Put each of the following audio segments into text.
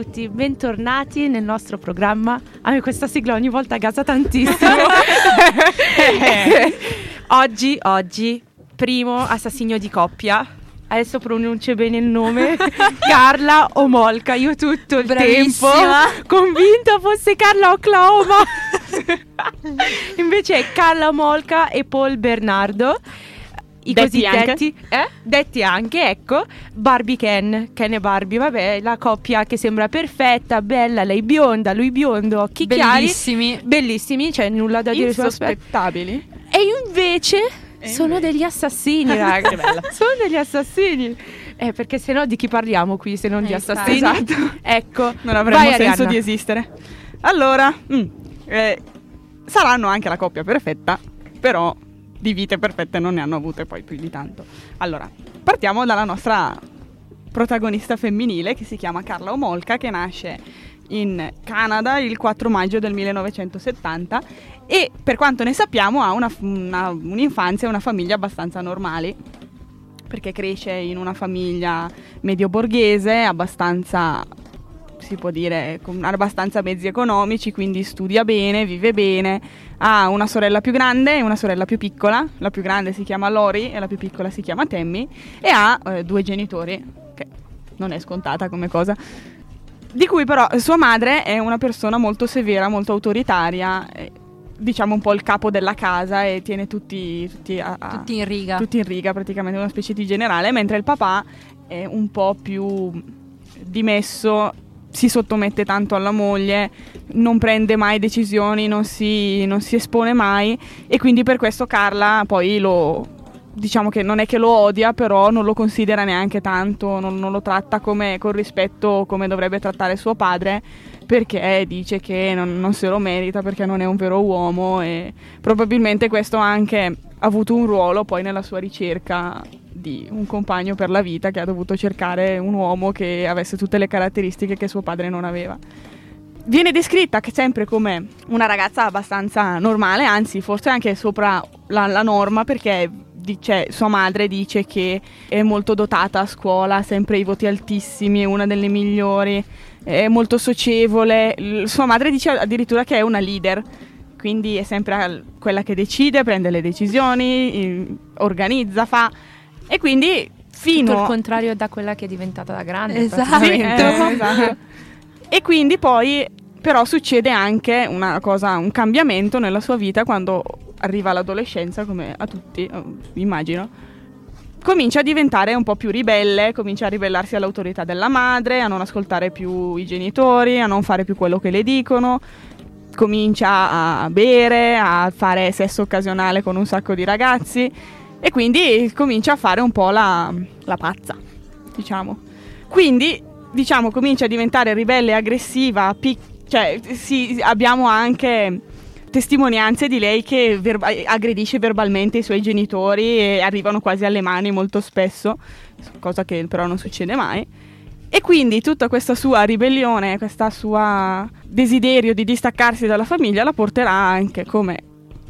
A tutti, bentornati nel nostro programma. A me questa sigla ogni volta gasa tantissimo. oggi, oggi, primo assassino di coppia. Adesso pronuncio bene il nome. Carla Omolka. Io tutto il Bravissima. tempo convinta fosse Carla Oklahoma. Invece è Carla Omolka e Paul Bernardo. I Detti cosiddetti, eh? detti anche, ecco, Barbie Ken, Ken e Barbie, vabbè, la coppia che sembra perfetta, bella, lei bionda, lui biondo, occhi chiari, Bellissimi. bellissimi, c'è nulla da dire. Insospettabili. E invece E sono invece? degli assassini, raga. Che bella. sono degli assassini. Eh, perché se no di chi parliamo qui se non Eh, di assassini? Esatto. Ecco, Non avremmo vai, senso Arianna. di esistere. Allora, mm, eh, saranno anche la coppia perfetta, però di vite perfette non ne hanno avute poi più di tanto. Allora, partiamo dalla nostra protagonista femminile che si chiama Carla Omolka, che nasce in Canada il 4 maggio del 1970 e per quanto ne sappiamo ha una- una- un'infanzia e una famiglia abbastanza normali perché cresce in una famiglia medio borghese, abbastanza si può dire con abbastanza mezzi economici, quindi studia bene, vive bene, ha una sorella più grande e una sorella più piccola, la più grande si chiama Lori e la più piccola si chiama Tammy e ha eh, due genitori, che non è scontata come cosa. Di cui però sua madre è una persona molto severa, molto autoritaria, eh, diciamo un po' il capo della casa e tiene tutti, tutti a, a- Tutti in riga. tutti in riga, praticamente una specie di generale, mentre il papà è un po' più dimesso, si sottomette tanto alla moglie, non prende mai decisioni, non si, non si espone mai e quindi per questo Carla poi lo... Diciamo che non è che lo odia, però non lo considera neanche tanto, non, non lo tratta come, con rispetto come dovrebbe trattare suo padre, perché dice che non, non se lo merita, perché non è un vero uomo e probabilmente questo ha anche avuto un ruolo poi nella sua ricerca di un compagno per la vita che ha dovuto cercare un uomo che avesse tutte le caratteristiche che suo padre non aveva. Viene descritta sempre come una ragazza abbastanza normale, anzi forse anche sopra la, la norma perché dice, sua madre dice che è molto dotata a scuola, ha sempre i voti altissimi, è una delle migliori, è molto socievole. Sua madre dice addirittura che è una leader, quindi è sempre quella che decide, prende le decisioni, organizza, fa e quindi fino Tutto il contrario da quella che è diventata da grande. Esatto. eh, esatto. E quindi poi però succede anche una cosa, un cambiamento nella sua vita quando arriva l'adolescenza, come a tutti, eh, immagino. Comincia a diventare un po' più ribelle, comincia a ribellarsi all'autorità della madre, a non ascoltare più i genitori, a non fare più quello che le dicono. Comincia a bere, a fare sesso occasionale con un sacco di ragazzi e quindi comincia a fare un po' la, la pazza, diciamo. Quindi, diciamo, comincia a diventare ribelle aggressiva, pic- cioè sì, abbiamo anche testimonianze di lei che verba- aggredisce verbalmente i suoi genitori e arrivano quasi alle mani molto spesso, cosa che però non succede mai. E quindi tutta questa sua ribellione, questo suo desiderio di distaccarsi dalla famiglia la porterà anche come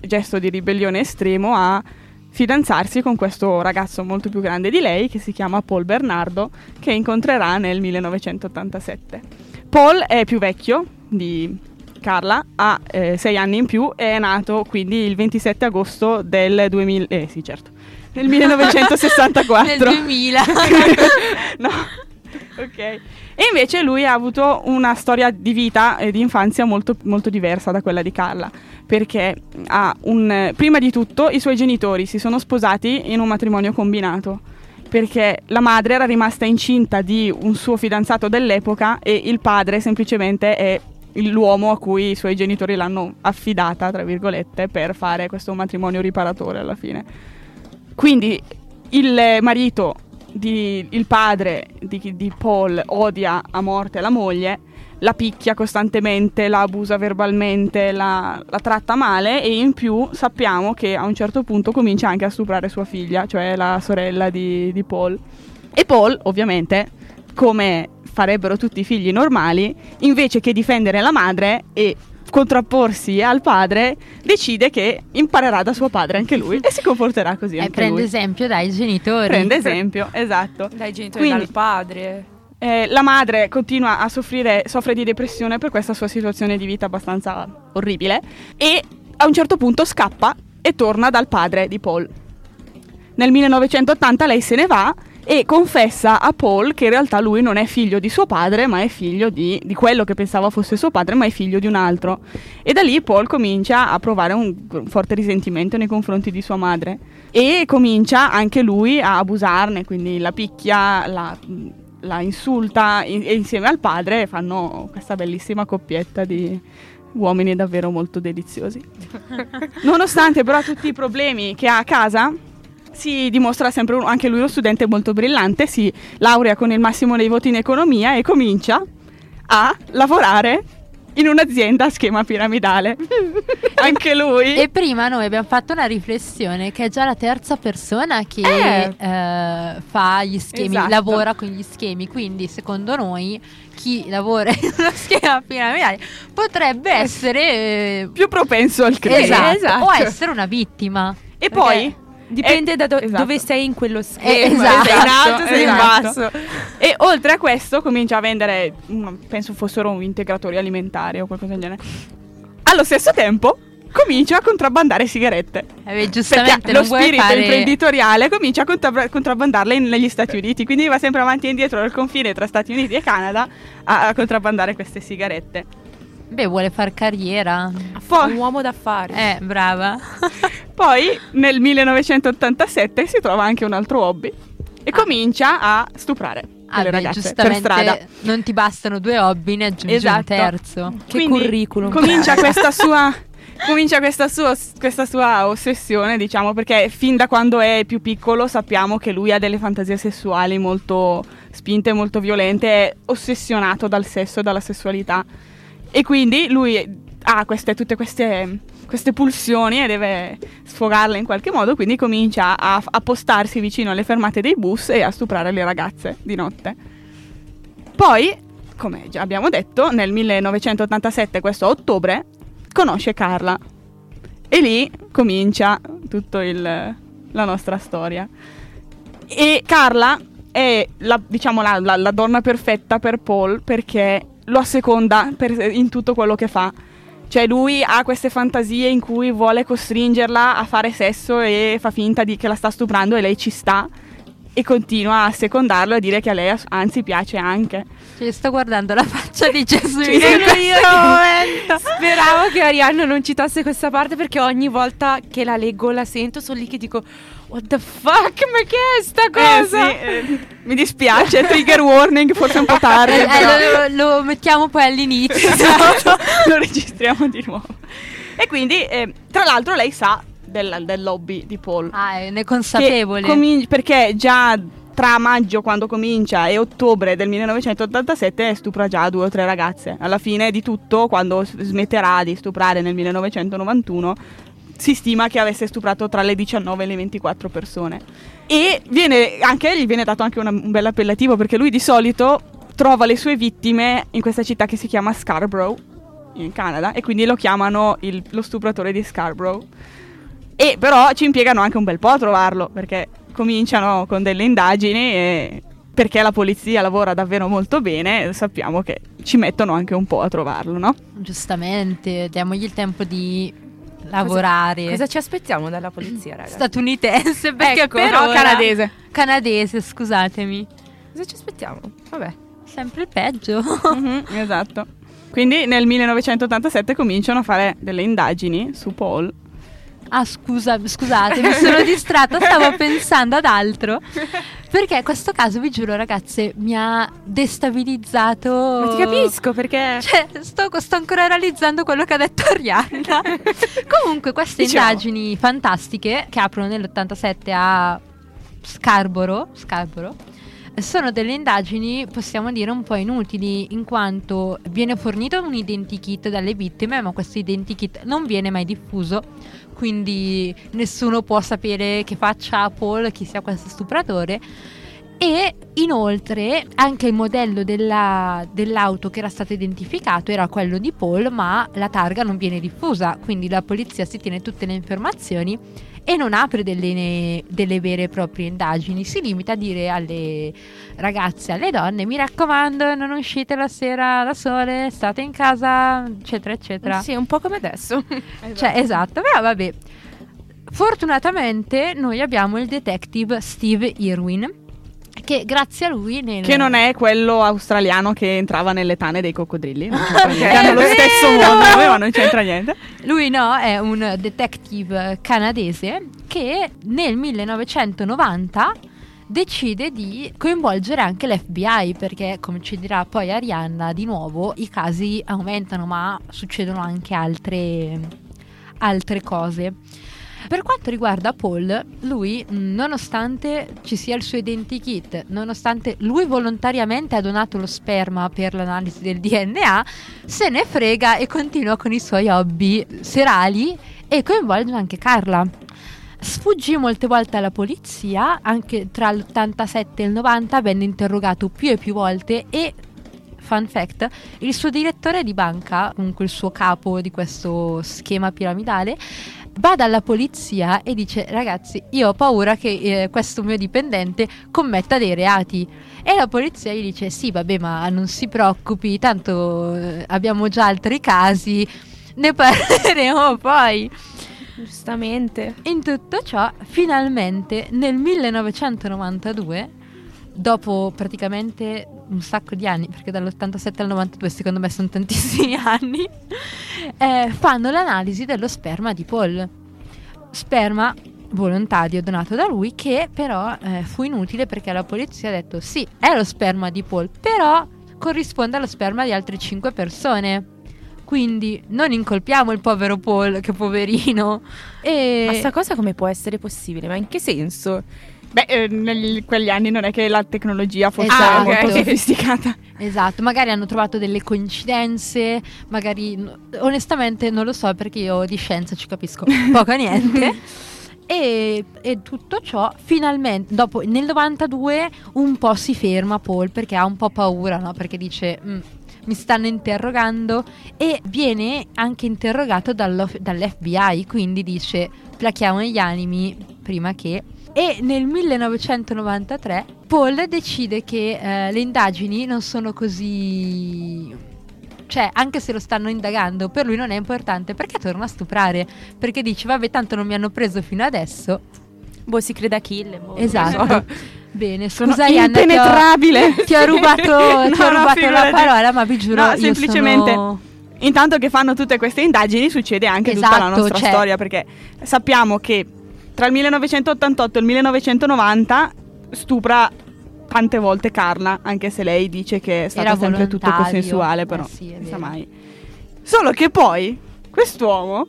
gesto di ribellione estremo a fidanzarsi con questo ragazzo molto più grande di lei che si chiama Paul Bernardo che incontrerà nel 1987. Paul è più vecchio di Carla, ha eh, sei anni in più e è nato quindi il 27 agosto del 2000, eh sì certo, nel 1964. Nel 2000. no. Ok. E invece lui ha avuto una storia di vita e di infanzia molto, molto diversa da quella di Carla, perché un, prima di tutto i suoi genitori si sono sposati in un matrimonio combinato, perché la madre era rimasta incinta di un suo fidanzato dell'epoca e il padre semplicemente è l'uomo a cui i suoi genitori l'hanno affidata, tra virgolette, per fare questo matrimonio riparatore alla fine. Quindi il marito, di- il padre di, di Paul odia a morte la moglie, la picchia costantemente, la abusa verbalmente, la, la tratta male e in più sappiamo che a un certo punto comincia anche a stuprare sua figlia, cioè la sorella di, di Paul. E Paul, ovviamente, come farebbero tutti i figli normali, invece che difendere la madre e contrapporsi al padre, decide che imparerà da suo padre anche lui e si comporterà così E anche prende lui. esempio dai genitori. Prende esempio, esatto. Dai genitori Quindi- dal padre. Eh, la madre continua a soffrire, soffre di depressione per questa sua situazione di vita abbastanza orribile e a un certo punto scappa e torna dal padre di Paul. Nel 1980 lei se ne va e confessa a Paul che in realtà lui non è figlio di suo padre, ma è figlio di, di, quello che pensava fosse suo padre, ma è figlio di un altro. E da lì Paul comincia a provare un, forte risentimento nei confronti di sua madre e comincia anche lui a abusarne, quindi la picchia, la, la insulta e insieme al padre fanno questa bellissima coppietta di uomini davvero molto deliziosi. Nonostante però tutti i problemi che ha a casa, si dimostra sempre un, anche lui uno studente molto brillante, si laurea con il massimo dei voti in economia e comincia a lavorare in un'azienda a schema piramidale. Anche lui. E prima noi abbiamo fatto una riflessione che è già la terza persona che eh. Eh, fa gli schemi, esatto. lavora con gli schemi. Quindi, secondo noi, chi lavora in uno schema piramidale potrebbe essere eh, più propenso al credere esatto. esatto. o essere una vittima. E Perché poi Dipende e, da do- esatto. dove sei in quello schema. Eh, esatto, sei in alto, sei esatto. in basso. E oltre a questo comincia a vendere, penso fossero integratori alimentari o qualcosa del genere. Allo stesso tempo comincia a contrabbandare sigarette. Eh, giustamente lo spirito fare... imprenditoriale comincia a contra- contrabbandarle negli Stati Uniti, quindi va sempre avanti e indietro dal confine tra Stati Uniti e Canada a, a contrabbandare queste sigarette. Beh, vuole far carriera. Poi, un uomo d'affari. Eh, brava. Poi nel 1987 si trova anche un altro hobby e ah. comincia a stuprare ah, le beh, ragazze per strada. Non ti bastano due hobby, ne aggiungi esatto. un terzo. Che Quindi curriculum. Comincia questa sua comincia questa sua, questa sua, ossessione, diciamo, perché fin da quando è più piccolo sappiamo che lui ha delle fantasie sessuali molto spinte, molto violente, è ossessionato dal sesso e dalla sessualità. E quindi lui ha queste, tutte queste, queste, pulsioni e deve sfogarle in qualche modo, quindi comincia a, a postarsi vicino alle fermate dei bus e a stuprare le ragazze di notte. Poi, come già abbiamo detto, nel 1987, questo ottobre, conosce Carla. E lì comincia tutta la nostra storia. E Carla è la, diciamo, la, la, la donna perfetta per Paul perché lo asseconda per, in tutto quello che fa. Cioè lui ha queste fantasie in cui vuole costringerla a fare sesso e fa finta di che la sta stuprando e lei ci sta e continua a secondarlo e a dire che a lei anzi piace anche. Cioè, sto guardando la faccia di Gesù in questo momento. Speravo che Arianna non citasse questa parte perché ogni volta che la leggo la sento sono lì che dico What the fuck? Ma che è sta eh, cosa? Eh, sì, eh, mi dispiace, trigger warning, forse un po' tardi. Eh, eh lo, lo, mettiamo poi all'inizio. esatto, lo registriamo di nuovo. E quindi, eh, tra l'altro, lei sa del, del, lobby di Paul. Ah, ne è consapevole. Comin- perché già tra maggio, quando comincia, e ottobre del 1987 stupra già due o tre ragazze. Alla fine di tutto, quando smetterà di stuprare nel 1991, si stima che avesse stuprato tra le 19 e le 24 persone. E viene, anche gli viene dato anche una, un bel appellativo perché lui di solito trova le sue vittime in questa città che si chiama Scarborough, in Canada, e quindi lo chiamano il, lo stupratore di Scarborough. E però ci impiegano anche un bel po' a trovarlo perché cominciano con delle indagini e perché la polizia lavora davvero molto bene, sappiamo che ci mettono anche un po' a trovarlo, no? Giustamente, diamogli il tempo di lavorare. Cosa, cosa, ci aspettiamo dalla polizia, ragazzi? Statunitense, perché ecco, però ora... canadese. Canadese, scusatemi. Cosa ci aspettiamo? Vabbè. Sempre il peggio. mm-hmm, esatto. Quindi nel 1987 cominciano a fare delle indagini su Paul Ah, scusa, scusate, mi sono distratta, stavo pensando ad altro. Perché questo caso, vi giuro, ragazze, mi ha destabilizzato. Ma ti capisco perché. Cioè, sto, sto ancora realizzando quello che ha detto Arianna. Comunque, queste diciamo. indagini fantastiche che aprono nell'87 a Scarborough, Scarborough sono delle indagini, possiamo dire, un po' inutili, in quanto viene fornito un identikit dalle vittime, ma questo identikit non viene mai diffuso, quindi nessuno può sapere che faccia Paul, chi sia questo stupratore. E inoltre anche il modello della, dell'auto che era stato identificato era quello di Paul, ma la targa non viene diffusa, quindi la polizia si tiene tutte le informazioni e non apre delle, delle, vere e proprie indagini, si limita a dire alle ragazze, alle donne, mi raccomando, non uscite la sera da sole, state in casa, eccetera, eccetera. Sì, un po' come adesso. cioè, esatto, però vabbè. Fortunatamente noi abbiamo il detective Steve Irwin che grazie a lui nel... che non è quello australiano che entrava nelle tane dei coccodrilli non hanno lo stesso nome ma non c'entra niente. Lui no è un detective canadese che nel 1990 decide di coinvolgere anche l'FBI perché come ci dirà poi Arianna di nuovo i casi aumentano ma succedono anche altre, altre cose per quanto riguarda Paul, lui, nonostante ci sia il suo identikit, nonostante lui volontariamente ha donato lo sperma per l'analisi del DNA, se ne frega e continua con i suoi hobby serali e coinvolge anche Carla. Sfuggì molte volte alla polizia, anche tra l'87 e il 90 venne interrogato più e più volte e fun fact, il suo direttore di banca, comunque il suo capo di questo schema piramidale, va dalla polizia e dice ragazzi io ho paura che eh, questo mio dipendente commetta dei reati. E la polizia gli dice sì vabbè ma non si preoccupi tanto eh, abbiamo già altri casi ne parleremo poi. Giustamente. In tutto ciò finalmente nel 1992 dopo praticamente un sacco di anni, perché dall'87 al 92 secondo me sono tantissimi anni, eh, fanno l'analisi dello sperma di Paul. Sperma volontario donato da lui che però eh, fu inutile perché la polizia ha detto sì, è lo sperma di Paul, però corrisponde allo sperma di altre 5 persone. Quindi non incolpiamo il povero Paul, che poverino. E... Ma sta cosa come può essere possibile? Ma in che senso? Beh, eh, in quegli anni non è che la tecnologia fosse esatto. molto sofisticata. Esatto, magari hanno trovato delle coincidenze, magari onestamente non lo so perché io di scienza ci capisco poco niente. E, e, tutto ciò finalmente dopo nel 92 un po' si ferma Paul perché ha un po' paura no? perché dice mm, mi stanno interrogando e viene anche interrogato dall'FBI quindi dice plachiamo gli animi prima che e nel 1993 Paul decide che eh, le indagini non sono così cioè anche se lo stanno indagando per lui non è importante perché torna a stuprare? Perché dice vabbè tanto non mi hanno preso fino adesso. Boh si crede a kill boh. esatto. bene scusa sono Ianna impenetrabile ti ho, ti ho rubato, no, ti ho rubato no, la parola ma vi giuro no, semplicemente sono... intanto che fanno tutte queste indagini succede anche esatto, tutta la esatto, nostra cioè... storia perché sappiamo che tra il 1988 e il 1990 stupra tante volte Carla, anche se lei dice che è stato Era sempre tutto consensuale, però eh sì, non sa mai. Solo che poi quest'uomo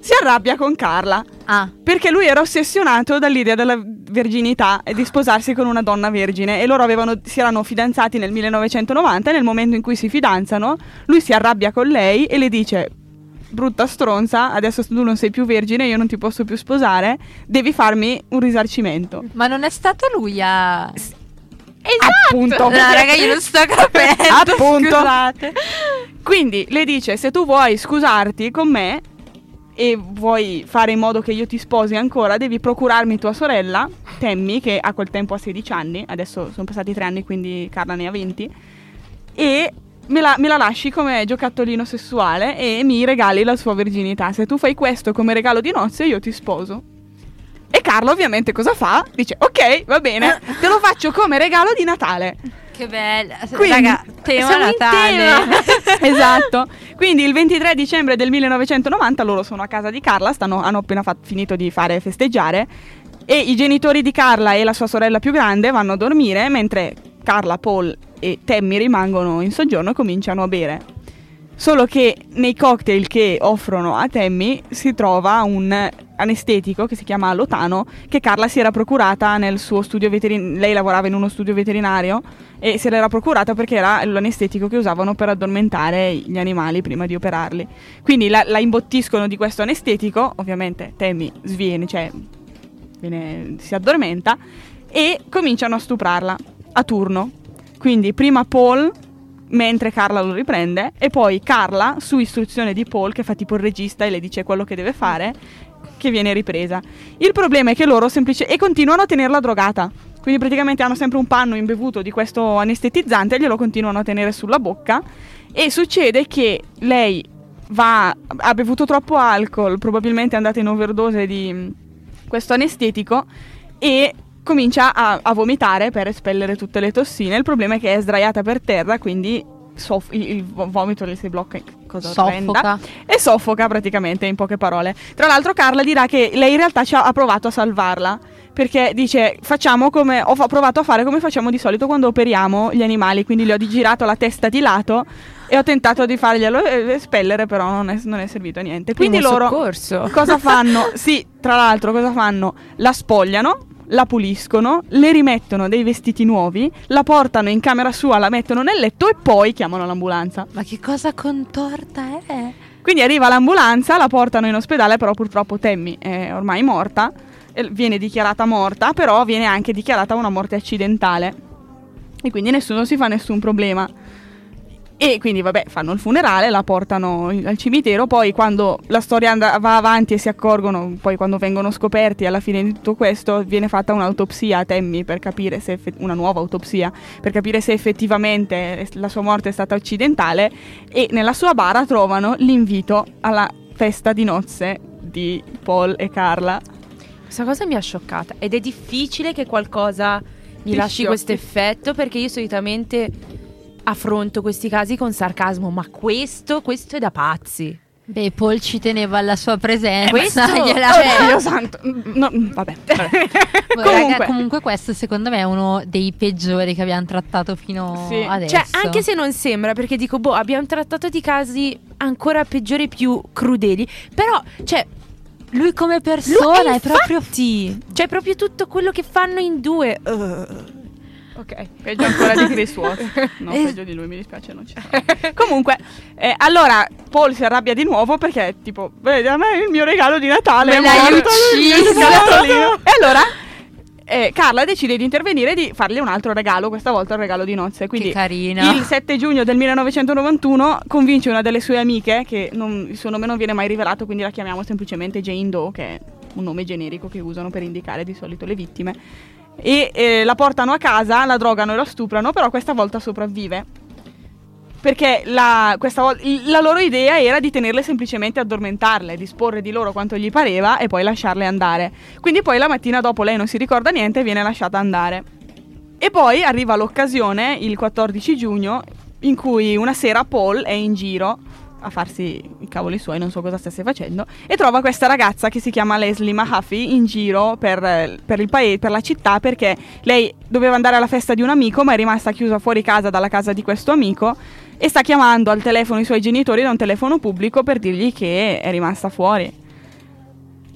si arrabbia con Carla. Ah. Perché lui era ossessionato dall'idea della verginità e di sposarsi con una donna vergine. E loro avevano, si erano fidanzati nel 1990 e nel momento in cui si fidanzano, lui si arrabbia con lei e le dice: brutta stronza, adesso tu non sei più vergine, io non ti posso più sposare, devi farmi un risarcimento. Ma non è stato lui a... Esatto. Appunto. No, raga, io non sto capendo. Appunto. Scusate. Quindi le dice: Se tu vuoi scusarti con me e vuoi fare in modo che io ti sposi ancora, devi procurarmi tua sorella, Temmi, che a quel tempo ha 16 anni, adesso sono passati 3 anni, quindi Carla ne ha 20. E me la, me la, lasci come giocattolino sessuale e mi regali la sua verginità. Se tu fai questo come regalo di nozze, io ti sposo. E Carlo ovviamente cosa fa? Dice ok, va bene, te lo faccio come regalo di Natale. Che bella, Quindi, raga, tema Natale. esatto. Quindi il 23 dicembre del 1990 loro sono a casa di Carla, stanno, hanno appena fat- finito di fare festeggiare e i genitori di Carla e la sua sorella più grande vanno a dormire mentre Carla, Paul e Tammy rimangono in soggiorno e cominciano a bere. Solo che nei cocktail che offrono a Tammy si trova un anestetico che si chiama Lotano che Carla si era procurata nel suo studio veterinario. Lei lavorava in uno studio veterinario e se l'era procurata perché era l'anestetico che usavano per addormentare gli animali prima di operarli. Quindi la, la imbottiscono di questo anestetico, ovviamente Tammy sviene, cioè viene, si addormenta e cominciano a stuprarla a turno. Quindi prima Paul mentre Carla lo riprende e poi Carla su istruzione di Paul che fa tipo il regista e le dice quello che deve fare che viene ripresa. Il problema è che loro semplicemente... e continuano a tenerla drogata. Quindi praticamente hanno sempre un panno imbevuto di questo anestetizzante e glielo continuano a tenere sulla bocca. E succede che lei va, ha bevuto troppo alcol, probabilmente è andata in overdose di mh, questo anestetico e comincia a, a vomitare per espellere tutte le tossine. Il problema è che è sdraiata per terra, quindi soff- il, il vo- vomito le si blocca. Cosa. Soffoca. E soffoca praticamente in poche parole. Tra l'altro Carla dirà che lei in realtà ci ha, provato a salvarla. Perché dice, facciamo come, ho provato a fare come facciamo di solito quando operiamo gli animali, quindi gli ho girato la testa di lato e ho tentato di farglielo eh, espellere, però non è, non è servito a niente. Quindi Primo loro soccorso. cosa fanno? Sì, tra l'altro cosa fanno? La spogliano, la puliscono, le rimettono dei vestiti nuovi, la portano in camera sua, la mettono nel letto e poi chiamano l'ambulanza. Ma che cosa contorta è? Quindi arriva l'ambulanza, la portano in ospedale, però purtroppo Tammy è ormai morta, viene dichiarata morta, però viene anche dichiarata una morte accidentale. E quindi nessuno si fa nessun problema. E quindi vabbè, fanno il funerale, la portano al cimitero, poi quando la storia and- va avanti e si accorgono, poi quando vengono scoperti alla fine di tutto questo, viene fatta un'autopsia a Tammy per capire se effe- una nuova autopsia per capire se effettivamente la sua morte è stata accidentale e nella sua bara trovano l'invito alla festa di nozze di Paul e Carla. Questa cosa mi ha scioccata ed è difficile che qualcosa mi Ti lasci questo effetto perché io solitamente affronto questi casi con sarcasmo, ma questo, questo è da pazzi. Beh, Paul ci teneva alla sua presenza. Questo- gliela- Cioè, Dio santo. No, vabbè. vabbè. Comunque. comunque questo secondo me è uno dei peggiori che abbiamo trattato fino Sì. adesso. Cioè, anche se non sembra, perché dico, boh, abbiamo trattato di casi ancora peggiori, più crudeli, però, cioè, lui come lui- persona e è proprio cioè, proprio tutto quello che fanno in due. uh. Ok, peggio ancora di Chris Watts. No, Eh. peggio di lui, mi dispiace, non ci sarà. Comunque, eh, allora Paul si arrabbia di nuovo perché, tipo, vedi, a me il mio regalo di Natale è morto, il mio. E allora eh, Carla decide di intervenire e di fargli un altro regalo, questa volta il regalo di nozze. Quindi che carina. il 7 giugno del 1991 convince una delle sue amiche, che non- il suo nome non viene mai rivelato, quindi la chiamiamo semplicemente Jane Doe, che è un nome generico che usano per indicare di solito le vittime. E eh, la portano a casa, la drogano e la stuprano, però questa volta sopravvive. Perché la, questa vol- il- la loro idea era di tenerle semplicemente addormentarle, disporre di loro quanto gli pareva e poi lasciarle andare. Quindi poi la mattina dopo lei non si ricorda niente e viene lasciata andare. E poi arriva l'occasione, il 14 giugno, in cui una sera Paul è in giro a farsi i cavoli suoi, non so cosa stesse facendo, e trova questa ragazza che si chiama Leslie Mahaffey in giro per, per paese, per la città, perché lei doveva andare alla festa di un amico, ma è rimasta chiusa fuori casa dalla casa di questo amico e sta chiamando al telefono i suoi genitori da un telefono pubblico per dirgli che è rimasta fuori.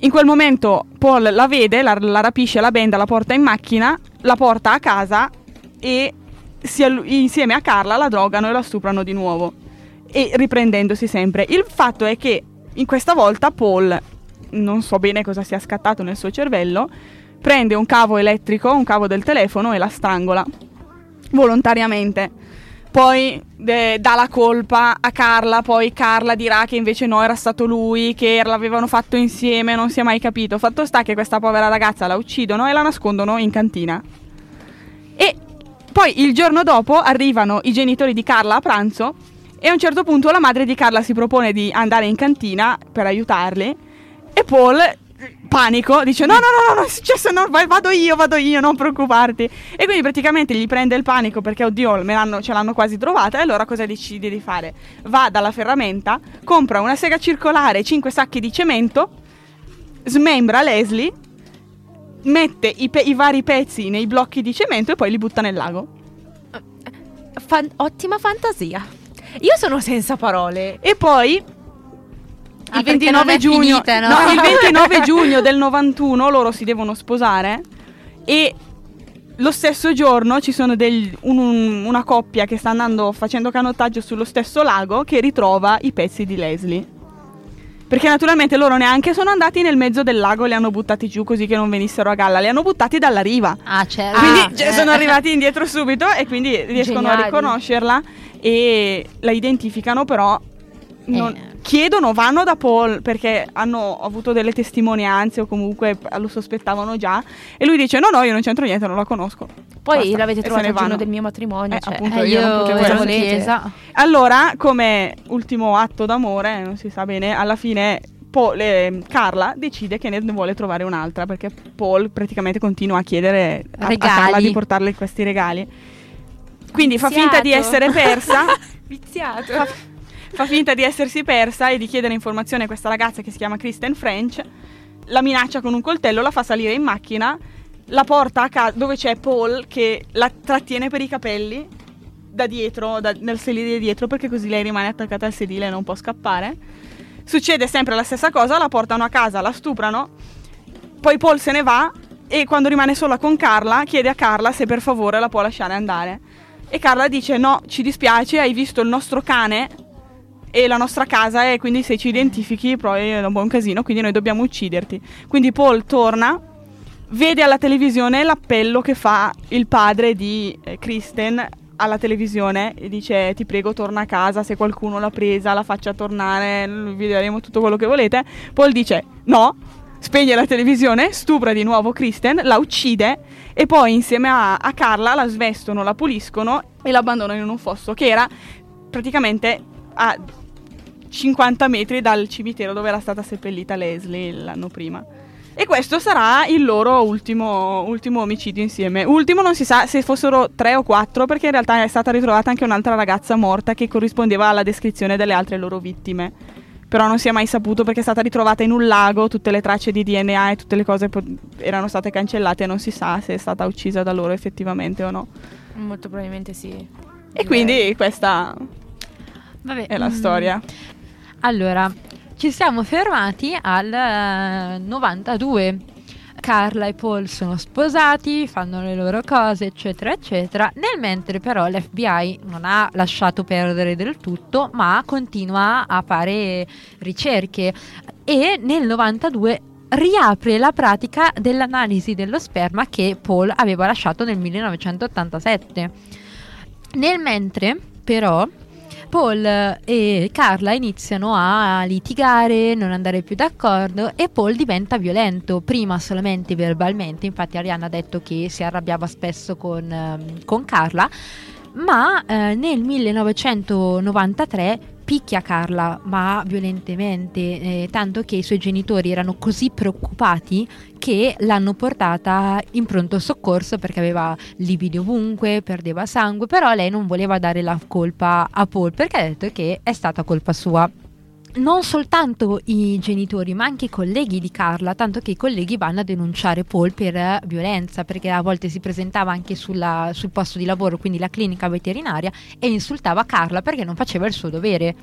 In quel momento Paul la vede, la, la rapisce, la benda, la porta in macchina, la porta a casa e si insieme a Carla la drogano e la stuprano di nuovo. E riprendendosi sempre. Il fatto è che in questa volta Paul, non so bene cosa sia scattato nel suo cervello, prende un cavo elettrico, un cavo del telefono e la strangola volontariamente. Poi eh, dà la colpa a Carla, poi Carla dirà che invece no, era stato lui, che l'avevano fatto insieme, non si è mai capito. Fatto sta che questa povera ragazza la uccidono e la nascondono in cantina. E poi il giorno dopo arrivano i genitori di Carla a pranzo e a un certo punto la madre di Carla si propone di andare in cantina per aiutarli e Paul panico dice no no no no è successo no, vado io vado io non preoccuparti. E quindi praticamente gli prende il panico perché oddio ce l'hanno quasi trovata e allora cosa decide di fare? Va dalla ferramenta compra una sega circolare 5 sacchi di cemento smembra Leslie mette i, pe- i vari pezzi nei blocchi di cemento e poi li butta nel lago. Fan- ottima fantasia. Io sono senza parole. E poi Ah, il perché 29 non è giugno, finita, no? no, il 29 giugno del 91 loro si devono sposare e lo stesso giorno ci sono degli- un- un- una coppia che sta andando facendo canottaggio sullo stesso lago che ritrova i pezzi di Leslie. Perché naturalmente loro neanche sono andati nel mezzo del lago e li hanno buttati giù così che non venissero a galla, li hanno buttati dalla riva. Ah, certo. Quindi Ah, eh. sono arrivati indietro subito e quindi riescono a Geniali. riconoscerla e la identificano, però non- Eh. chiedono, vanno da Paul perché hanno avuto delle testimonianze o comunque lo sospettavano già e lui dice no no io non c'entro niente, non la conosco. Poi Basta. l'avete ne il giorno del mio matrimonio. Eh, cioè, appunto, Eh, io non io potevo ero in chiesa. Allora, come ultimo atto d'amore, non si sa bene, alla fine Paul- eh, Carla decide che ne vuole trovare un'altra perché Paul praticamente continua a chiedere a, a. Carla di portarle questi regali. Quindi fa Viziato. finta di essere persa, Viziato. fa, fa finta di essersi persa e di chiedere informazioni a questa ragazza che si chiama Kristen French, la minaccia con un coltello, la fa salire in macchina, la porta a casa dove c'è Paul che la trattiene per i capelli da dietro, da- nel sedile dietro, perché così lei rimane attaccata al sedile e non può scappare. Succede sempre la stessa cosa, la portano a casa, la stuprano, poi Paul se ne va e quando rimane sola con Carla chiede a Carla se per favore la può lasciare andare. E Carla dice no, ci dispiace, hai visto il nostro cane e la nostra casa e quindi se ci identifichi è un buon casino, quindi noi dobbiamo ucciderti. Quindi Paul torna, vede alla televisione l'appello che fa il padre di eh, Kristen alla televisione e dice ti prego torna a casa se qualcuno l'ha presa la faccia tornare vi daremo tutto quello che volete Paul dice no spegne la televisione stupra di nuovo Kristen la uccide e poi insieme a, a Carla la svestono la puliscono e la abbandonano in un fosso che era praticamente a 50 metri dal cimitero dove era stata seppellita Leslie l'anno prima. E questo sarà il loro ultimo, ultimo omicidio insieme. Ultimo non si sa se fossero tre o quattro, perché in realtà è stata ritrovata anche un'altra ragazza morta che corrispondeva alla descrizione delle altre loro vittime. Però non si è mai saputo perché è stata ritrovata in un lago, tutte le tracce di DNA e tutte le cose po- erano state cancellate e non si sa se è stata uccisa da loro effettivamente o no. Molto probabilmente sì. E Direi. quindi questa Vabbè, è la mm, storia. Allora, ci siamo fermati al eh, 92. Carla e Paul sono sposati, fanno le loro cose, eccetera, eccetera. Nel mentre però l'FBI non ha lasciato perdere del tutto, ma continua a fare ricerche e nel 92 riapre la pratica dell'analisi dello sperma che Paul aveva lasciato nel 1987. Nel mentre, però, Paul e Carla iniziano a litigare, non andare più d'accordo e Paul diventa violento, prima solamente verbalmente, infatti Arianna ha detto che si arrabbiava spesso con, ehm, con Carla, ma eh, nel 1993 picchia Carla, ma violentemente, eh, tanto che i suoi genitori erano così preoccupati che l'hanno portata in pronto soccorso perché aveva lividi ovunque, perdeva sangue, però lei non voleva dare la colpa a Paul perché ha detto che è stata colpa sua. Non soltanto i genitori, ma anche i colleghi di Carla, tanto che i colleghi vanno a denunciare Paul per eh, violenza, perché a volte si presentava anche sulla- sul posto di lavoro, quindi la clinica veterinaria, e insultava Carla perché non faceva il suo dovere.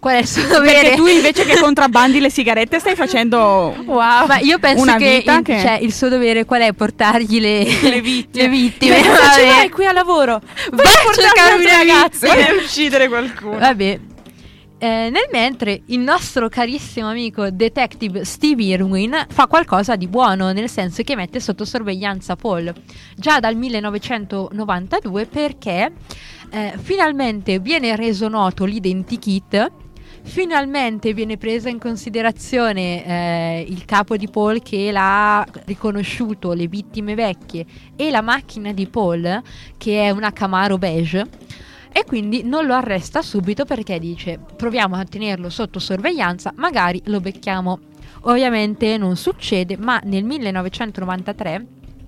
Qual è il suo dovere? Perché tu invece che contrabbandi le sigarette stai facendo Wow, ma io penso che, in- che- cioè, il suo dovere qual è? Portargli le, Le vittime. le vittime. Beh, Vabbè. fai qui a lavoro? Vai a cercarmi le ragazze. Vai a uccidere qualcuno. Vabbè. Eh, nel mentre il nostro carissimo amico detective Steve Irwin fa qualcosa di buono, nel senso che mette sotto sorveglianza Paul. Già dal 1992 perché eh, finalmente viene reso noto l'identikit, finalmente viene presa in considerazione eh, il capo di Paul che l'ha riconosciuto, le vittime vecchie e la macchina di Paul che è una Camaro beige e quindi non lo arresta subito perché dice proviamo a tenerlo sotto sorveglianza, magari lo becchiamo. Ovviamente non succede, ma nel 1993,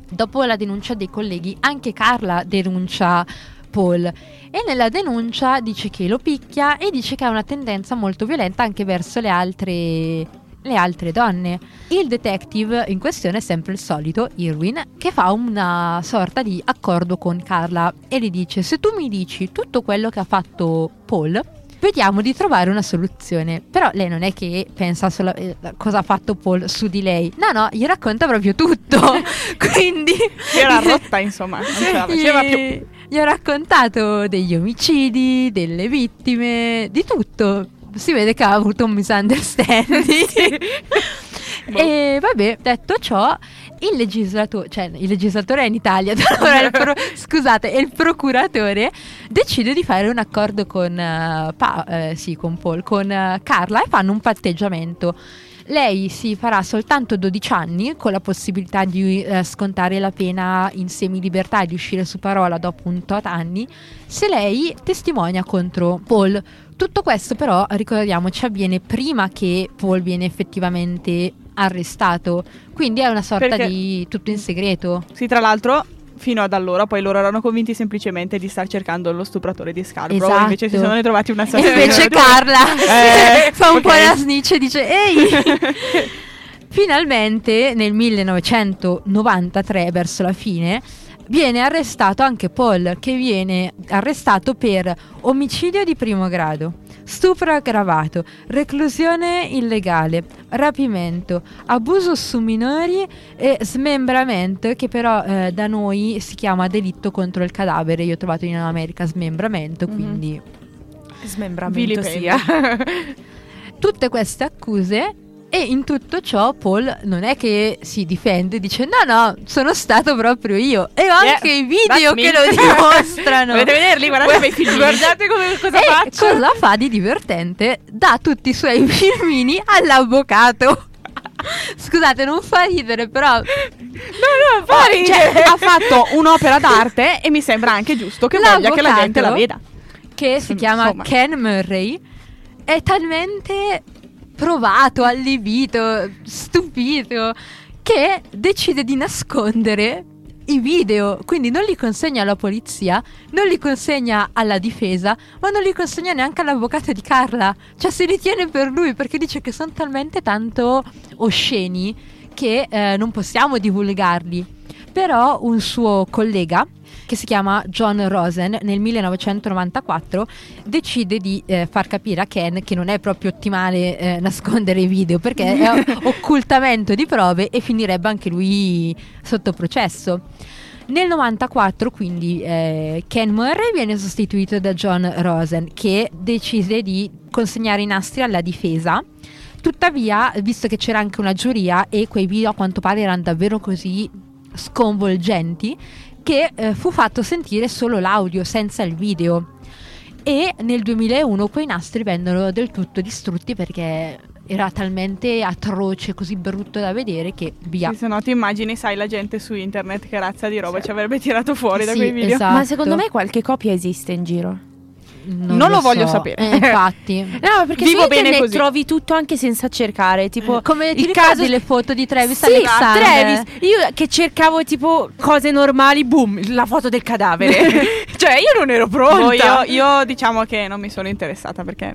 dopo la denuncia dei colleghi, anche Carla denuncia Paul e nella denuncia dice che lo picchia e dice che ha una tendenza molto violenta anche verso le altre le altre donne. Il detective in questione è sempre il solito, Irwin, che fa una sorta di accordo con Carla e gli dice se tu mi dici tutto quello che ha fatto Paul, vediamo di trovare una soluzione. Però lei non è che pensa solo eh, cosa ha fatto Paul su di lei. No, no, gli racconta proprio tutto. Quindi Era rotta, insomma, non ce la faceva più. gli ho raccontato degli omicidi, delle vittime, di tutto. Si vede che ha avuto un misunderstanding. Boh. e vabbè, detto ciò, il legislatore, cioè il legislatore è in Italia, allora pro- scusate, e il procuratore decide di fare un accordo con, uh, pa- eh, sì, con Paul, con uh, Carla e fanno un patteggiamento. Lei si farà soltanto 12 anni con la possibilità di eh, scontare la pena in semi-libertà e di uscire su parola dopo un tot anni se lei testimonia contro Paul. Tutto questo però, ricordiamoci, avviene prima che Paul viene effettivamente arrestato, quindi è una sorta Perché- di tutto in segreto. Sì, tra l'altro, fino ad allora, poi loro erano convinti semplicemente di star cercando lo stupratore di Scarborough. Esatto. Invece si sono ritrovati un E assassino. invece Carla Eh, fa un ok. po' la snitch e dice ehi finalmente nel 1993 verso la fine viene arrestato anche Paul che viene arrestato per omicidio di primo grado stupro aggravato reclusione illegale rapimento abuso su minori e smembramento che però eh, da noi si chiama delitto contro il cadavere io ho trovato in America smembramento Mhm. quindi Smembramento sia. tutte queste accuse e in tutto ciò Paul non è che si difende, dice no no, sono stato proprio io e ho Yeah, anche i video che me. lo dimostrano. Dovete vederli, guardate quei film. Guardate come, cosa e faccio. cosa fa di divertente? Dà tutti i suoi filmini all'avvocato. Scusate, non fa ridere, però No, no, fa Cioè, ridere. ha fatto un'opera d'arte e mi sembra anche giusto che voglia che la gente la veda. che si chiama Insomma. Ken Murray è talmente provato, allibito, stupito che decide di nascondere i video, quindi non li consegna alla polizia, non li consegna alla difesa, ma non li consegna neanche all'avvocato di Carla. Cioè se li tiene per lui perché dice che sono talmente tanto osceni che eh, non possiamo divulgarli. Però un suo collega che si chiama John Rosen nel 1994 decide di eh, far capire a Ken che non è proprio ottimale eh, nascondere i video perché è occultamento di prove e finirebbe anche lui sotto processo. Nel 94 quindi eh, Ken Murray viene sostituito da John Rosen che decise di consegnare i nastri alla difesa. Tuttavia, visto che c'era anche una giuria e quei video a quanto pare erano davvero così sconvolgenti, che eh, fu fatto sentire solo l'audio senza il video. E nel 2001 quei nastri vennero del tutto distrutti perché era talmente atroce, così brutto da vedere che via. Sì, se no ti immagini, sai, la gente su internet che razza di roba ci avrebbe tirato fuori da Sì, quei video. esatto. Ma secondo me qualche copia esiste in giro. Non lo voglio so. sapere. Eh, infatti. No, perché Vivo su bene così. trovi tutto anche senza cercare. Tipo, Come ti il caso- le foto di Travis sì, Alexander? Travis. Io che cercavo tipo cose normali, boom, la foto del cadavere. cioè, io non ero pronta. Boh, io, io diciamo che non mi sono interessata perché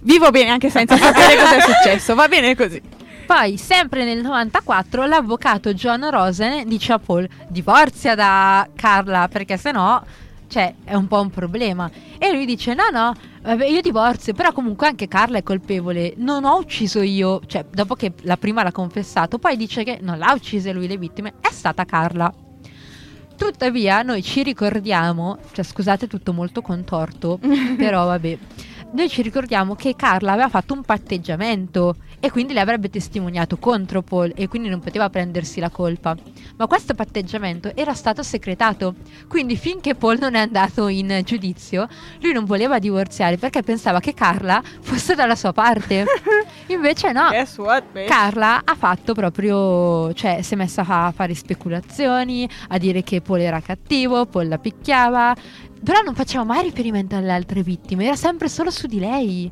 vivo bene anche senza sapere cosa è successo. Va bene così. Poi, sempre nel 94, l'avvocato John Rosen dice a Paul: divorzia da Carla perché sennò. Cioè, è un po' un problema. E lui dice: No, no, vabbè, io divorzio, però comunque anche Carla è colpevole. Non ho ucciso io. Cioè, dopo che la prima l'ha confessato, poi dice che non l'ha uccisa lui le vittime, è stata Carla. Tuttavia, noi ci ricordiamo, cioè scusate tutto molto contorto, però vabbè. Noi ci ricordiamo che Carla aveva fatto un patteggiamento e quindi le avrebbe testimoniato contro Paul e quindi non poteva prendersi la colpa. Ma questo patteggiamento era stato segretato, quindi finché Paul non è andato in giudizio, lui non voleva divorziare perché pensava che Carla fosse dalla sua parte. Invece no. What? Carla ha fatto proprio, cioè si è messa a fare speculazioni, a dire che Paul era cattivo, Paul la picchiava, però non faceva mai riferimento alle altre vittime, era sempre solo su di lei.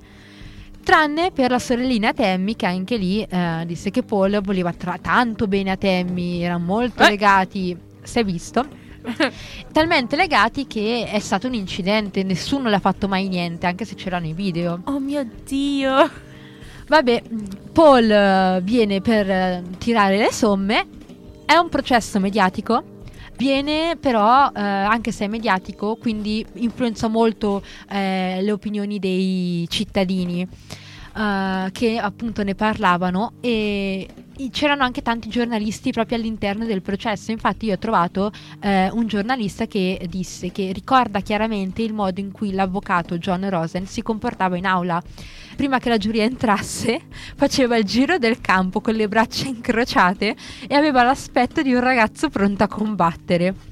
Tranne per la sorellina Tammy che anche lì eh, disse che Paul voleva tra- tanto bene a Tammy, erano molto Eh. legati, si è visto. Talmente legati che è stato un incidente, nessuno le ha fatto mai niente, anche se c'erano i video. Oh mio dio. Vabbè, Paul eh, viene per eh, tirare le somme, è un processo mediatico, viene però, eh, anche se è mediatico, quindi influenza molto eh, le opinioni dei cittadini eh, che appunto ne parlavano e c'erano anche tanti giornalisti proprio all'interno del processo. Infatti, io ho trovato eh, un giornalista che disse che ricorda chiaramente il modo in cui l'avvocato John Rosen si comportava in aula prima che la giuria entrasse, faceva il giro del campo con le braccia incrociate e aveva l'aspetto di un ragazzo pronto a combattere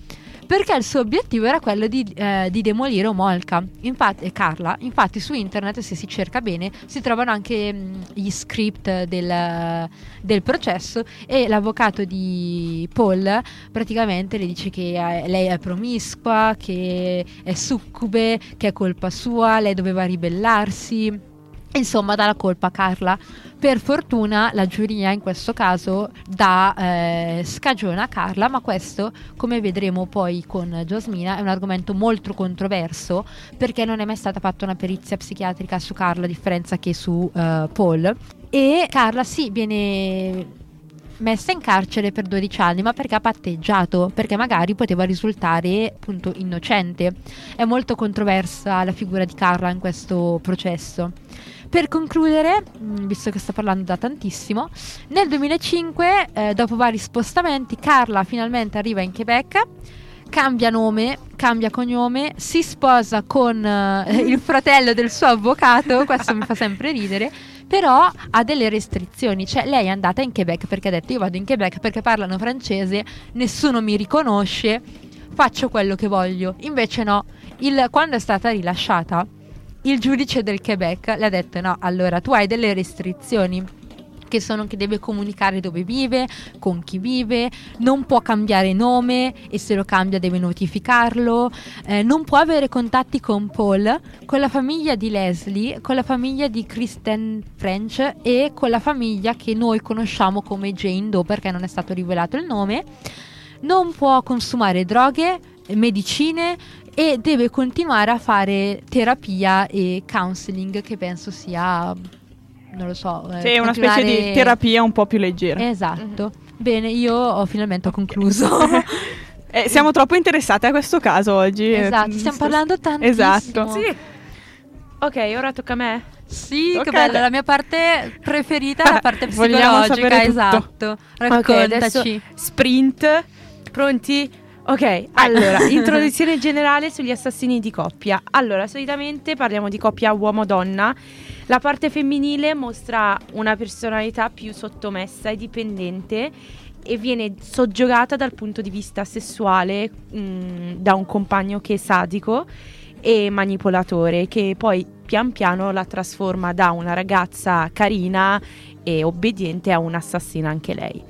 perché il suo obiettivo era quello di, eh, di demolire Omolka infatti, e Carla. Infatti su internet se si cerca bene si trovano anche mh, gli script del, del, processo e l'avvocato di Paul praticamente le dice che eh, lei è promiscua, che è succube, che è colpa sua, lei doveva ribellarsi. Insomma, dà la colpa a Carla. Per fortuna la giuria in questo caso dà eh, scagione a Carla, ma questo, come vedremo poi con Giosmina, è un argomento molto controverso perché non è mai stata fatta una perizia psichiatrica su Carla, a differenza che su uh, Paul. E Carla sì, viene messa in carcere per 12 anni, ma perché ha patteggiato, perché magari poteva risultare appunto innocente. È molto controversa la figura di Carla in questo processo. Per concludere, mm, visto che sto parlando da tantissimo, nel 2005, eh, dopo vari spostamenti, Carla finalmente arriva in Quebec cambia nome, cambia cognome, si sposa con uh, il fratello del suo avvocato, questo mi fa sempre ridere, però ha delle restrizioni, cioè lei è andata in Quebec perché ha detto io vado in Quebec perché parlano francese, nessuno mi riconosce, faccio quello che voglio. Invece no, il, quando è stata rilasciata il giudice del Quebec le ha detto no, allora tu hai delle restrizioni che sono che deve comunicare dove vive, con chi vive, non può cambiare nome e se lo cambia deve notificarlo, eh, non può avere contatti con Paul, con la famiglia di Leslie, con la famiglia di Kristen French e con la famiglia che noi conosciamo come Jane Doe perché non è stato rivelato il nome. Non può consumare droghe, medicine, e deve continuare a fare terapia e counseling che penso sia non lo so eh, sì, una specie di terapia un po' più leggera esatto mm-hmm. bene io ho finalmente concluso eh, siamo troppo interessate a questo caso oggi esatto stiamo parlando tantissimo esatto sì. ok ora tocca a me sì, tocca che bella, la mia parte preferita è la parte psicologica, esatto. Raccontaci. Okay, sprint, pronti? Ok, allora, introduzione generale sugli assassini di coppia. Allora, solitamente parliamo di coppia uomo-donna. La parte femminile mostra una personalità più sottomessa e dipendente e viene soggiogata dal punto di vista sessuale mh, mm, da un compagno che è sadico e manipolatore che poi pian piano la trasforma da una ragazza carina e obbediente a un'assassina anche lei.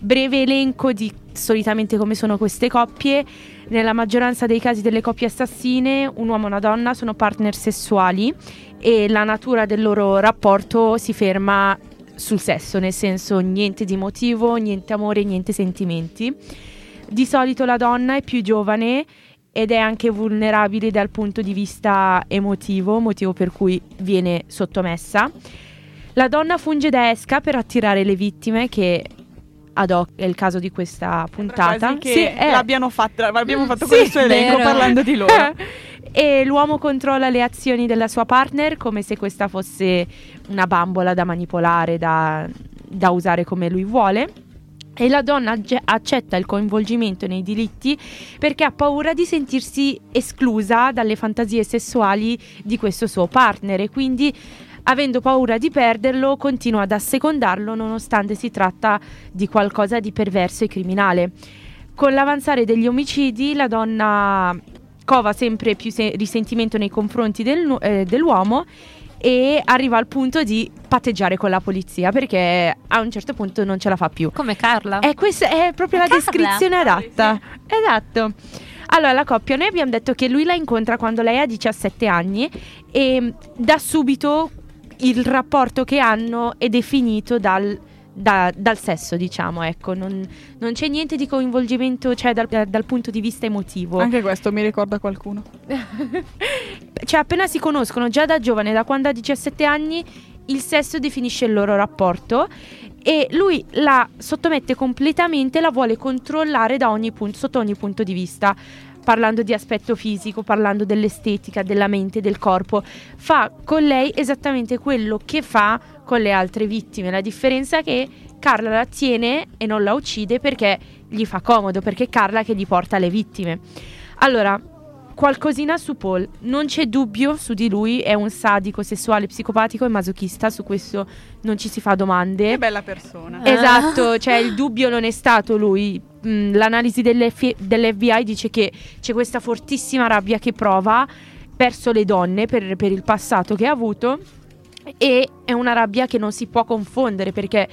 Breve elenco di solitamente come sono queste coppie. Nella maggioranza dei casi delle coppie assassine, un uomo e una donna sono partner sessuali e la natura del loro rapporto si ferma sul sesso, nel senso niente di motivo, niente amore, niente sentimenti. Di solito la donna è più giovane ed è anche vulnerabile dal punto di vista emotivo, motivo per cui viene sottomessa. La donna funge da esca per attirare le vittime che ad hoc è il caso di questa puntata. Che sì, è... l'abbiano fatta, abbiamo fatto sì, questo elenco vero. parlando di loro. e l'uomo controlla le azioni della sua partner come se questa fosse una bambola da manipolare, da, da usare come lui vuole. E la donna accetta il coinvolgimento nei delitti perché ha paura di sentirsi esclusa dalle fantasie sessuali di questo suo partner e quindi avendo paura di perderlo, continua ad assecondarlo nonostante si tratta di qualcosa di perverso e criminale. Con l'avanzare degli omicidi, la donna cova sempre più se- risentimento nei confronti del, eh, dell'uomo e arriva al punto di patteggiare con la polizia perché a un certo punto non ce la fa più. Come Carla. E questa è proprio la descrizione adatta. Esatto. Allora, la coppia, noi abbiamo detto che lui la incontra quando lei ha 17 anni e da subito il rapporto che hanno è definito dal, da, dal sesso, diciamo, ecco, non, non, c'è niente di coinvolgimento, cioè dal, dal, punto di vista emotivo. Anche questo mi ricorda qualcuno. cioè, appena si conoscono, già da giovane, da quando ha 17 anni, il sesso definisce il loro rapporto e lui la sottomette completamente, la vuole controllare da ogni punto, sotto ogni punto di vista parlando di aspetto fisico, parlando dell'estetica, della mente, del corpo, fa con lei esattamente quello che fa con le altre vittime. La differenza è che Carla la tiene e non la uccide perché gli fa comodo, perché è Carla che gli porta le vittime. Allora, qualcosina su Paul. Non c'è dubbio su di lui, è un sadico, sessuale, psicopatico e masochista, su questo non ci si fa domande. Che bella persona. Esatto, cioè il dubbio non è stato lui. L'analisi dell'F- dell'FBI dice che c'è questa fortissima rabbia che prova verso le donne per, per il passato che ha avuto e è una rabbia che non si può confondere perché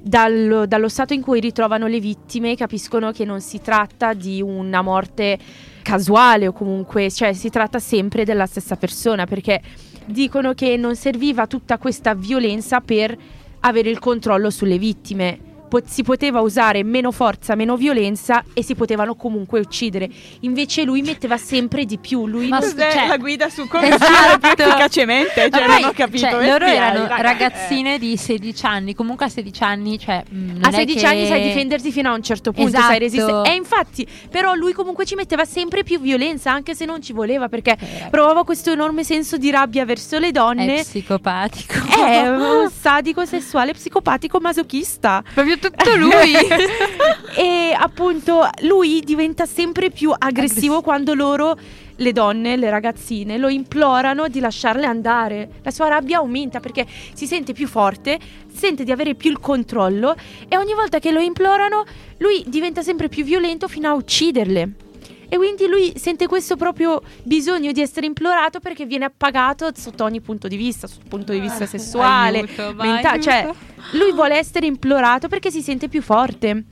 dallo, dallo stato in cui ritrovano le vittime capiscono che non si tratta di una morte casuale o comunque, cioè si tratta sempre della stessa persona perché dicono che non serviva tutta questa violenza per avere il controllo sulle vittime. Po- si poteva usare meno forza, meno violenza e si potevano comunque uccidere. Invece lui metteva sempre di più. Lui Ma non- cioè- la guida su come Esatto. più efficacemente? Cioè, non ho capito. cioè, loro erano raga, ragazzine di 16 anni. Comunque a 16 anni, cioè. mm, non a è 16 che- anni sai difendersi fino a un certo punto, Esatto. sai resistere. E infatti, però lui comunque ci metteva sempre più violenza, anche se non ci voleva, perché Eh, provava questo enorme senso di rabbia verso le È donne. psicopatico. È un sadico sessuale psicopatico masochista. proprio tutto lui. E appunto lui diventa sempre più aggressivo Aggressivo. quando loro, le donne, le ragazzine, lo implorano di lasciarle andare. La sua rabbia aumenta perché si sente più forte, sente di avere più il controllo e ogni volta che lo implorano lui diventa sempre più violento fino a ucciderle. E quindi lui sente questo proprio bisogno di essere implorato perché viene appagato sotto ogni punto di vista, sul punto di vista sessuale, Aiuto, va, menta- aiuto. cioè lui vuole essere implorato perché si sente più forte.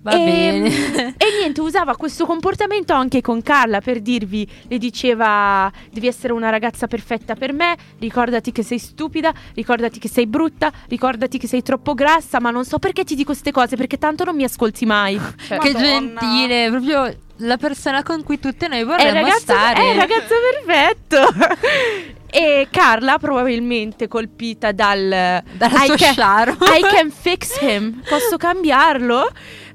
Va e, bene. e niente, usava questo comportamento anche con Carla per dirvi, le diceva devi essere una ragazza perfetta per me, ricordati che sei stupida, ricordati che sei brutta, ricordati che sei troppo grassa, ma non so perché ti dico queste cose perché tanto non mi ascolti mai. Cioè, che gentile, proprio la persona con cui tutte noi è vorremmo ragazzo, stare. è il ragazzo perfetto. e Carla probabilmente colpita dal Dalla I sua can-. I can fix him. Posso cambiarlo?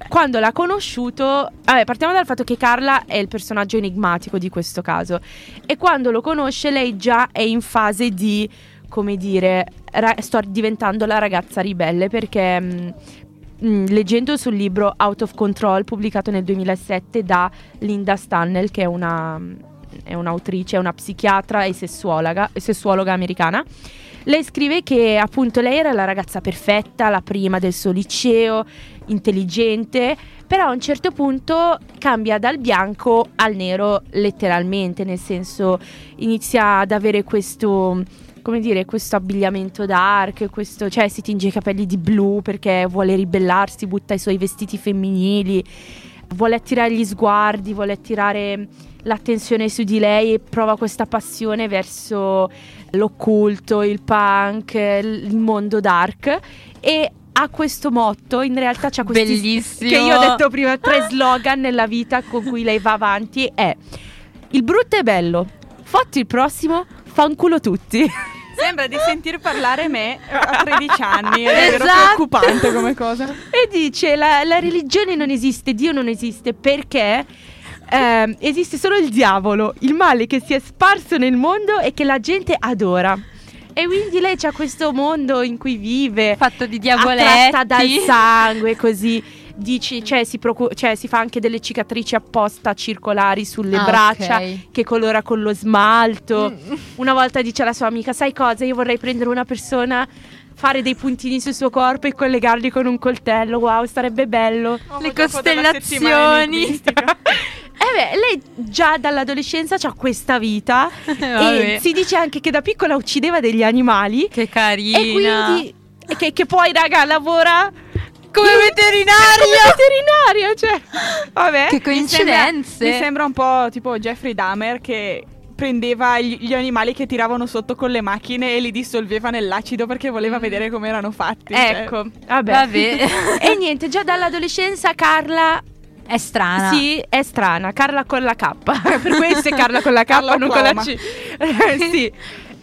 Quando l'ha conosciuto, vabbè, partiamo dal fatto che Carla è il personaggio enigmatico di questo caso. E quando lo conosce, lei già è in fase di, come dire, ra- sto diventando la ragazza ribelle perché. mh, mh, leggendo sul libro Out of Control pubblicato nel 2007 da Linda Stannell che è una è un'autrice, è una psichiatra e sessuologa, sessuologa americana. Lei scrive che appunto lei era la ragazza perfetta, la prima del suo liceo, intelligente, però a un certo punto cambia dal bianco al nero letteralmente, nel senso inizia ad avere questo come dire, questo abbigliamento dark, questo, cioè si tinge i capelli di blu perché vuole ribellarsi, butta i suoi vestiti femminili, vuole attirare gli sguardi, vuole attirare l'attenzione su di lei e prova questa passione verso l'occulto, il punk, il mondo dark e ha questo motto, in realtà c'ha questi Bellissimo. che io ho detto prima, tre slogan nella vita con cui lei va avanti è il brutto è bello, fatti il prossimo, fanculo tutti. Sembra di sentir parlare me a 13 anni. È Esatto. preoccupante come cosa. E dice la, la religione non esiste, Dio non esiste perché ehm, esiste solo il diavolo, il male che si è sparso nel mondo e che la gente adora. E quindi lei c'ha questo mondo in cui vive, fatto di attratta diavoletti. dal sangue, così. Dici, cioè si, procu- cioè, si fa anche delle cicatrici apposta circolari sulle Ah, braccia ok. che colora con lo smalto. Mm. Una volta dice alla sua amica: Sai cosa? Io vorrei prendere una persona, fare dei puntini sul suo corpo e collegarli con un coltello. Wow, sarebbe bello. Le costellazioni. Eh beh, lei già dall'adolescenza ha questa vita e si dice anche che da piccola uccideva degli animali Che carina. e quindi che, che poi raga lavora come veterinario. come veterinario, cioè vabbè. Che Mi sembra, coincidenze. mi sembra un po' tipo Jeffrey Dahmer che prendeva gli, animali che tiravano sotto con le macchine e li dissolveva nell'acido perché voleva vedere come erano fatti. cioè. Ecco, vabbè. Vabbè. E niente, già dall'adolescenza Carla È strana. Sì, è strana, Carla con la K. per questo è Carla con la K, Carla non con la. C. sì.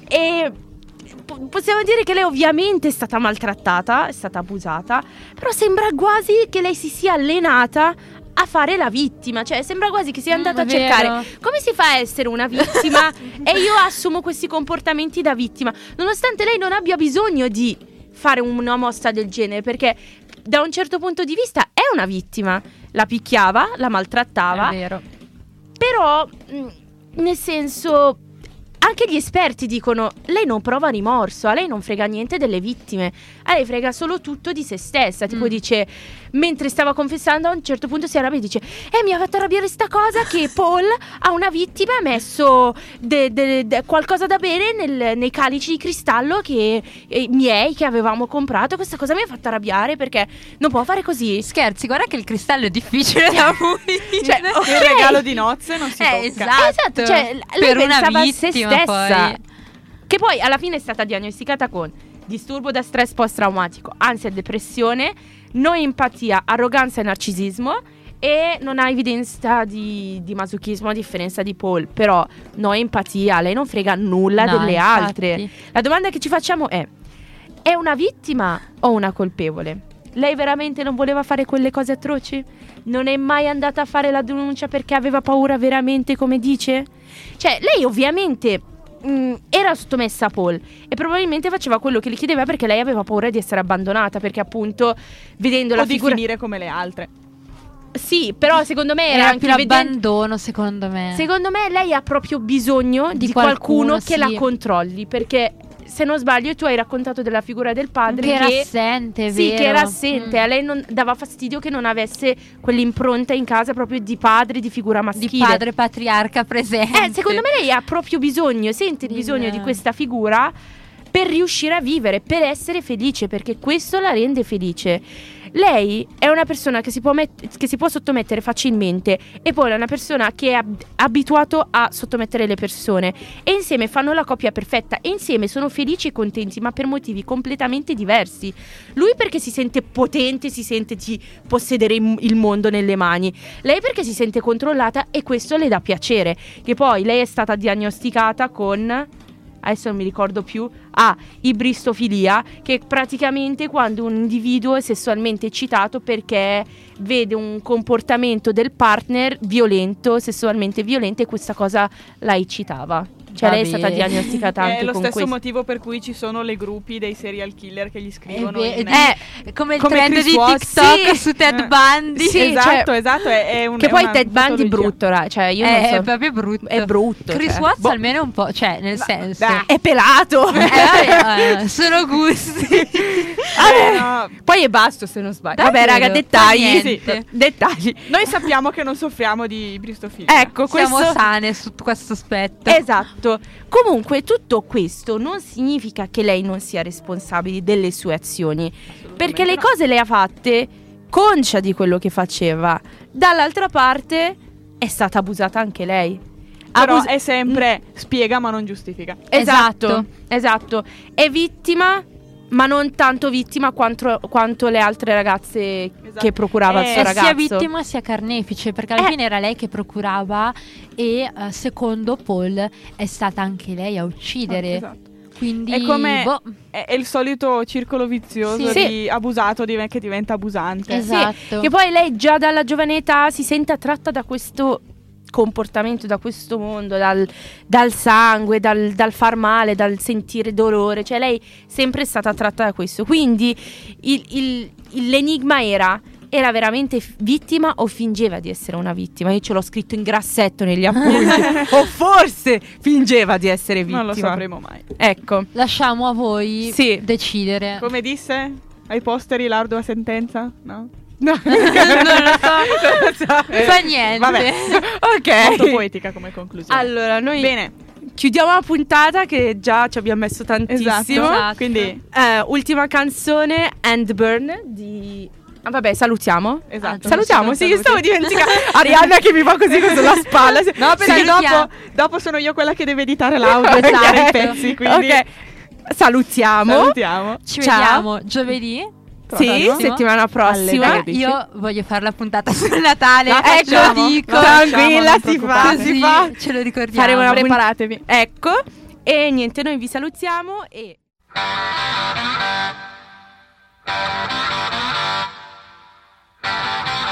E po- possiamo dire che lei ovviamente è stata maltrattata, è stata abusata, però sembra quasi che lei si sia allenata a fare la vittima, cioè sembra quasi che sia Mm, andata è a cercare vero. come si fa a essere una vittima e io assumo questi comportamenti da vittima, nonostante lei non abbia bisogno di fare una mossa del genere, perché da un certo punto di vista è una vittima, la picchiava, la maltrattava È vero. però, mh, nel senso, anche gli esperti dicono: lei non prova rimorso, a lei non frega niente delle vittime, a lei frega solo tutto di se stessa. Tipo, Mm. dice: mentre stava confessando, a un certo punto si arrabbia e dice: Eh, mi ha fatto arrabbiare sta cosa che Paul a una vittima ha messo de- de- de- qualcosa da bere nel- nei calici di cristallo che eh, miei che avevamo comprato. Questa cosa mi ha fatto arrabbiare perché non può fare così. Scherzi, guarda che il cristallo è difficile da pulire. Cioè, ok. Il regalo di nozze non si Eh, tocca. esatto. Esatto, cioè, per una vittima stessa. poi. Che poi alla fine è stata diagnosticata con disturbo da stress post-traumatico, ansia e depressione, non empatia, arroganza e narcisismo e non ha evidenza di, di masochismo a differenza di Paul. Però no empatia, lei non frega nulla No, delle infatti. altre. La domanda che ci facciamo è: è una vittima o una colpevole? Lei veramente non voleva fare quelle cose atroci? Non è mai andata a fare la denuncia perché aveva paura veramente, come dice? Cioè, lei ovviamente mh, era sottomessa a Paul e probabilmente faceva quello che gli chiedeva perché lei aveva paura di essere abbandonata, perché appunto vedendo O la di figura... finire come le altre. Sì, però secondo me era, Era anche l'abbandono, secondo me. Secondo me lei ha proprio bisogno di, Di qualcuno, qualcuno, che sì. la controlli, perché se non sbaglio tu hai raccontato della figura del padre che era assente, sì, vero. che era assente, Mm. a lei non dava fastidio che non avesse quell'impronta in casa proprio di padre, di figura maschile. Di padre patriarca presente. Eh, secondo me lei ha proprio bisogno, sente il bisogno di questa figura per riuscire a vivere, per essere felice, perché questo la rende felice. Lei è una persona che si può, met- che si può sottomettere facilmente e poi è una persona che è ab- abituato a sottomettere le persone e insieme fanno la coppia perfetta e insieme sono felici e contenti ma per motivi completamente diversi. Lui perché si sente potente, si sente di possedere il mondo nelle mani, lei perché si sente controllata e questo le dà piacere. Che poi lei è stata diagnosticata con. Adesso non mi ricordo più. Ah, ibristofilia, che praticamente quando un individuo è sessualmente eccitato perché vede un comportamento del partner violento, sessualmente violento, e questa cosa la eccitava. Cioè, lei è stata Vabbè. diagnosticata anche È lo con stesso questo. motivo per cui ci sono le gruppi dei serial killer che gli scrivono. ve- in- eh, come il come trend Chris di Watts. TikTok Sì. su Ted Eh. Bundy. Sì, esatto, cioè- esatto. È, è un, Che è poi Ted Bundy è brutto, ra- cioè io Eh, non so. è proprio brutto. È brutto. Chris cioè. Watts Boh. almeno è un po', cioè nel senso. dai. È pelato. Eh, vabbè, eh, sono gusti. Eh, no, Poi è basto se non sbaglio. Davvero? Vabbè, raga, dettagli. Sì, dettagli. Noi sappiamo che non soffriamo di bristofilia. Ecco, Siamo questo sane su questo aspetto. Esatto. Comunque tutto questo non significa che lei non sia responsabile delle sue azioni, perché le cose le ha fatte conscia di quello che faceva. Dall'altra parte è stata abusata anche lei. Però Abus- è sempre spiega ma non giustifica. Esatto, Esatto. esatto. È vittima, ma non tanto vittima quanto, quanto le altre ragazze Esatto. che procurava Eh, il suo E ragazzo. sia vittima sia carnefice, perché alla Eh. fine era lei che procurava e eh, secondo Paul è stata anche lei a uccidere. Esatto. Quindi È come- boh, È, è il solito circolo vizioso Sì. di abusato div- che diventa abusante. Eh sì, Esatto. Che poi lei già dalla giovane età si sente attratta da questo comportamento, da questo mondo, dal, dal sangue, dal, dal far male, dal sentire dolore. Cioè lei sempre è stata attratta da questo. Quindi il- il- il- l'enigma era... Era veramente f- vittima o fingeva di essere una vittima? Io ce l'ho scritto in grassetto negli appunti. o forse fingeva di essere vittima. Non lo sapremo mai. Ecco. lasciamo a voi Sì. decidere. Come disse ai posteri l'ardua sentenza? No? No. non lo so. Non lo so. Fa niente. Vabbè. Ok. Molto poetica come conclusione. Allora, noi Bene, chiudiamo la puntata che già ci abbiamo messo tantissimo. esatto. Esatto. Quindi, Eh, ultima canzone, End Burn di... Ah, vabbè, salutiamo. esatto. Salutiamo, sì, Saluti. stavo dimenticando. Arianna che mi fa così sulla spalla. No, perché Salutiamo. dopo, dopo sono io quella che deve editare l'audio e tagliare i pezzi. Quindi Ok. Salutiamo. salutiamo. Ci Ciao. vediamo giovedì. Sì, settimana prossima. Alle io voglio fare la puntata sul Natale. La ecco, facciamo, ecco, dico. Tranquilla, si fa, si fa. Ce lo ricordiamo. Faremo una Preparatevi. Punt- ecco. E niente, noi vi salutiamo e... Thank you.